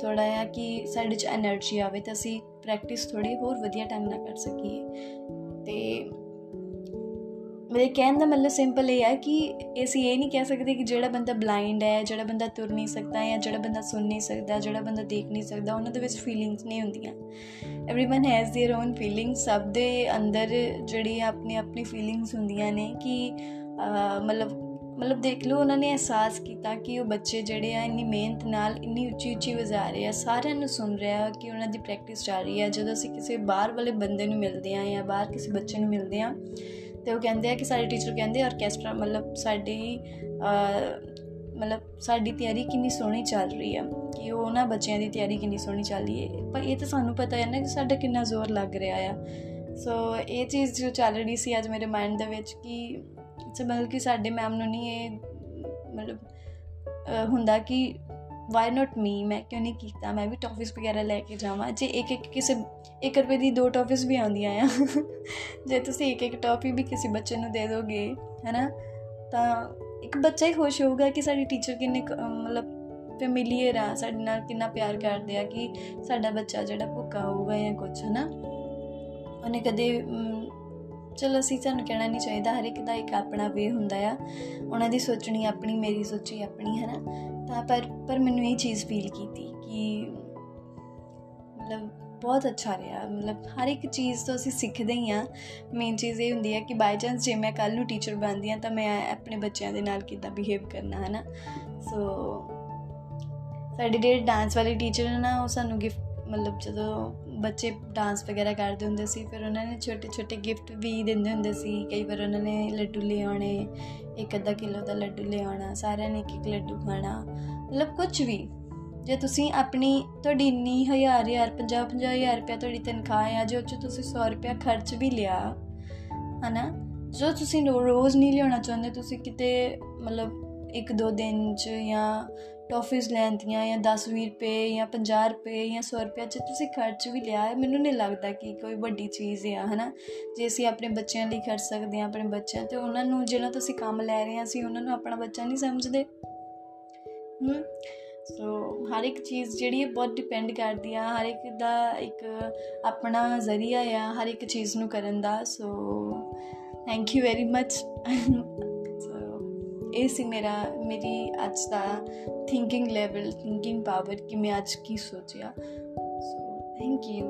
ਥੋੜਾ ਆ ਕਿ ਸਾਡੇ ਚ એનર્ਜੀ ਆਵੇ ਤਾਂ ਅਸੀਂ ਪ੍ਰੈਕਟਿਸ ਥੋੜੀ ਹੋਰ ਵਧੀਆ ਢੰਗ ਨਾਲ ਕਰ ਸਕੀਏ। ਤੇ ਮੇਰੇ ਕਹਿਣ ਦਾ ਮਤਲਬ ਸਿੰਪਲ ਇਹ ਹੈ ਕਿ ਅਸੀਂ ਇਹ ਨਹੀਂ ਕਹਿ ਸਕਦੇ ਕਿ ਜਿਹੜਾ ਬੰਦਾ ਬਲਾਈਂਡ ਹੈ ਜਿਹੜਾ ਬੰਦਾ ਤੁਰ ਨਹੀਂ ਸਕਦਾ ਜਾਂ ਜਿਹੜਾ ਬੰਦਾ ਸੁਣ ਨਹੀਂ ਸਕਦਾ ਜਿਹੜਾ ਬੰਦਾ ਦੇਖ ਨਹੀਂ ਸਕਦਾ ਉਹਨਾਂ ਦੇ ਵਿੱਚ ਫੀਲਿੰਗਸ ਨਹੀਂ ਹੁੰਦੀਆਂ everyone has their own feelings ਸਭ ਦੇ ਅੰਦਰ ਜਿਹੜੀ ਆਪਣੀ ਆਪਣੀ ਫੀਲਿੰਗਸ ਹੁੰਦੀਆਂ ਨੇ ਕਿ ਮਤਲਬ ਮਤਲਬ ਦੇਖ ਲਓ ਉਹਨਾਂ ਨੇ ਅਹਿਸਾਸ ਕੀਤਾ ਕਿ ਉਹ ਬੱਚੇ ਜਿਹੜੇ ਆ ਇੰਨੀ ਮਿਹਨਤ ਨਾਲ ਇੰਨੀ ਉੱਚੀ ਉੱਚੀ ਵਜਾ ਰਹੇ ਆ ਸਾਰਿਆਂ ਨੂੰ ਸੁਣ ਰਿਹਾ ਕਿ ਉਹਨਾਂ ਦੀ ਪ੍ਰੈਕਟਿਸ ਚੱਲ ਰਹੀ ਹੈ ਜਦੋਂ ਅਸੀਂ ਕਿਸੇ ਬਾਹਰ ਵਾਲੇ ਬੰਦੇ ਨੂੰ ਮਿਲਦੇ ਆ ਜਾਂ ਬਾਹਰ ਕਿਸੇ ਬੱਚੇ ਨੂੰ ਮਿਲਦੇ ਆ ਤੇ ਉਹ ਕਹਿੰਦੇ ਆ ਕਿ ਸਾਡੇ ਟੀਚਰ ਕਹਿੰਦੇ ਆਰਕੈਸਟਰਾ ਮਤਲਬ ਸਾਡੀ ਮਤਲਬ ਸਾਡੀ ਤਿਆਰੀ ਕਿੰਨੀ ਸੋਹਣੀ ਚੱਲ ਰਹੀ ਆ, ਕਿ ਉਹ ਨਾ ਬੱਚਿਆਂ ਦੀ ਤਿਆਰੀ ਕਿੰਨੀ ਸੋਹਣੀ ਚੱਲ ਰਹੀ ਹੈ। ਪਰ ਇਹ ਤਾਂ ਸਾਨੂੰ ਪਤਾ ਹੈ ਨਾ ਕਿ ਸਾਡਾ ਕਿੰਨਾ ਜ਼ੋਰ ਲੱਗ ਰਿਹਾ ਆ। ਸੋ ਇਹ ਚੀਜ਼ ਜੋ ਚੱਲ ਰਹੀ ਸੀ ਅੱਜ ਮੇਰੇ ਮਾਈਂਡ ਦੇ ਵਿੱਚ ਕਿ ਮਤਲਬ ਕਿ ਸਾਡੇ ਮੈਮ ਨੂੰ ਨਹੀਂ ਇਹ ਮਤਲਬ ਹੁੰਦਾ ਕਿ ਵਾਈ ਨਾਟ ਮੀ ਮੈਂ ਕਿਉਂ ਨਹੀਂ ਕੀਤਾ? ਮੈਂ ਵੀ ਟੌਫੀਸ ਵਗੈਰਾ ਲੈ ਕੇ ਜਾਵਾਂ। ਜੇ ਇੱਕ ਇੱਕ ਕਿਸੇ 1 ਰੁਪਏ ਦੀ ਦੋ ਟੌਫੀਸ ਵੀ ਆਉਂਦੀਆਂ ਆ। ਜੇ ਤੁਸੀਂ ਇੱਕ ਇੱਕ ਟੌਫੀ ਵੀ ਕਿਸੇ ਬੱਚੇ ਨੂੰ ਦੇ ਦੋਗੇ, ਹੈਨਾ? ਤਾਂ ਇੱਕ ਬੱਚਾ ਹੀ ਖੁਸ਼ ਹੋਊਗਾ ਕਿ ਸਾਡੀ ਟੀਚਰ ਕਿੰਨੇ ਮਤਲਬ ਫੈਮਿਲੀਅਰ ਆ, ਸਾਡੇ ਨਾਲ ਕਿੰਨਾ ਪਿਆਰ ਕਰਦੇ ਆ ਕਿ ਸਾਡਾ ਬੱਚਾ ਜਿਹੜਾ ਭੁੱਖਾ ਹੋਊਗਾ ਜਾਂ ਕੁਝ ਹਨਾ? ਉਹਨੇ ਕਦੇ ਚਲੋ ਅਸੀਂ ਤੁਹਾਨੂੰ ਕਹਿਣਾ ਨਹੀਂ ਚਾਹੀਦਾ। ਹਰ ਇੱਕ ਦਾ ਇੱਕ ਆਪਣਾ ਵੇ ਹੁੰਦਾ ਆ। ਉਹਨਾਂ ਦੀ ਸੋਚਣੀ ਆਪਣੀ, ਮੇਰੀ ਸੋਚੀ ਆਪਣੀ ਹੈ ਨਾ ਤਾਂ ਪਰ ਪਰ ਮੈਨੂੰ ਇਹ ਚੀਜ਼ ਫੀਲ ਕੀਤੀ ਕਿ ਮਤਲਬ ਬਹੁਤ ਅੱਛਾ ਰਿਹਾ। ਮਤਲਬ ਹਰ ਇੱਕ ਚੀਜ਼ ਤੋਂ ਅਸੀਂ ਸਿੱਖਦੇ ਹੀ ਆ ਮੇਨ ਚੀਜ਼ ਇਹ ਹੁੰਦੀ ਹੈ ਕਿ ਬਾਈ ਚਾਂਸ ਜੇ ਮੈਂ ਕੱਲ ਨੂੰ ਟੀਚਰ ਬਣਦੀ ਆ ਤਾਂ ਮੈਂ ਆਪਣੇ ਬੱਚਿਆਂ ਦੇ ਨਾਲ ਕਿੱਦਾਂ ਬਿਹੇਵ ਕਰਨਾ ਹੈ ਨਾ ਸੋ ਸਾਡੇ ਜਿਹੜੇ ਡਾਂਸ ਵਾਲੇ ਟੀਚਰ ਨੇ, ਉਹ ਸਾਨੂੰ ਗਿਫਟ ਮਤਲਬ ਜਦੋਂ ਬੱਚੇ ਡਾਂਸ ਵਗੈਰਾ ਕਰਦੇ ਹੁੰਦੇ ਸੀ, ਫਿਰ ਉਹਨਾਂ ਨੇ ਛੋਟੇ ਛੋਟੇ ਗਿਫਟ ਵੀ ਦਿੰਦੇ ਹੁੰਦੇ ਸੀ। ਕਈ ਵਾਰ ਉਹਨਾਂ ਨੇ ਲੱਡੂ ਲੈ ਆਉਣੇ, ਇੱਕ ਅੱਧਾ ਕਿਲੋ ਦਾ ਲੱਡੂ ਲੈ ਆਉਣਾ, ਸਾਰਿਆਂ ਨੇ ਇੱਕ ਇੱਕ ਲੱਡੂ ਖਾਣਾ। ਮਤਲਬ ਕੁਝ ਵੀ। ਜੇ ਤੁਸੀਂ ਆਪਣੀ, ਤੁਹਾਡੀ ਇੰਨੀ ਹਜ਼ਾਰ ਹਜ਼ਾਰ 50 50000 ਰੁਪਏ ਤੁਹਾਡੀ ਤਨਖਾਹ ਹੈ ਜੋ ਚ ਤੁਸੀਂ 100 ਰੁਪਏ ਖਰਚ ਵੀ ਲਿਆ, ਹਨਾ? ਜੋ ਤੁਸੀਂ ਰੋਜ਼ ਨਹੀਂ ਲਿਆਉਣਾ ਚਾਹੁੰਦੇ, ਤੁਸੀਂ ਕਿਤੇ ਮਤਲਬ ਇੱਕ ਦੋ ਦਿਨ ਚ ਜਾਂ ਟੌਫੀਜ਼ ਲੈਂਦੀਆਂ ਜਾਂ 10 20 ਰੁਪਏ ਜਾਂ 50 ਰੁਪਏ ਜਾਂ 100 ਰੁਪਏ ਚ ਤੁਸੀਂ ਖਰਚ ਵੀ ਲਿਆ ਹੈ। ਮੈਨੂੰ ਨਹੀਂ ਲੱਗਦਾ ਕਿ ਕੋਈ ਵੱਡੀ ਚੀਜ਼ ਹੈ ਹਨਾ? ਜੇ ਅਸੀਂ ਆਪਣੇ ਬੱਚਿਆਂ ਲਈ ਖਰਚ ਸਕਦੇ ਹਾਂ, ਆਪਣੇ ਬੱਚਿਆਂ ਤੇ ਉਹਨਾਂ ਨੂੰ ਜਿਹੜਾ ਤੁਸੀਂ ਕੰਮ ਲੈ ਰਹੇ ਹਾਂ, ਅਸੀਂ ਉਹਨਾਂ ਨੂੰ ਆਪਣਾ ਬੱਚਾ ਨਹੀਂ ਸਮਝਦੇ। ਹੂੰ? ਸੋ ਹਰ ਇੱਕ ਚੀਜ਼ ਜਿਹੜੀ ਹੈ ਬਹੁਤ ਡਿਪੈਂਡ ਕਰਦੀ ਆ, ਹਰ ਇੱਕ ਦਾ ਇੱਕ ਆਪਣਾ ਜ਼ਰੀਆ ਆ, ਹਰ ਇੱਕ ਚੀਜ਼ ਨੂੰ ਕਰਨ ਦਾ। So thank you very much so ਇਹ ਸੀ ਮੇਰਾ, ਮੇਰੀ ਅੱਜ ਦਾ ਥਿੰਕਿੰਗ ਲੈਵਲ ਥਿੰਕਿੰਗ ਪਾਵਰ ਕਿ ਮੈਂ ਅੱਜ ਕੀ ਸੋਚਿਆ। ਸੋ ਥੈਂਕ ਯੂ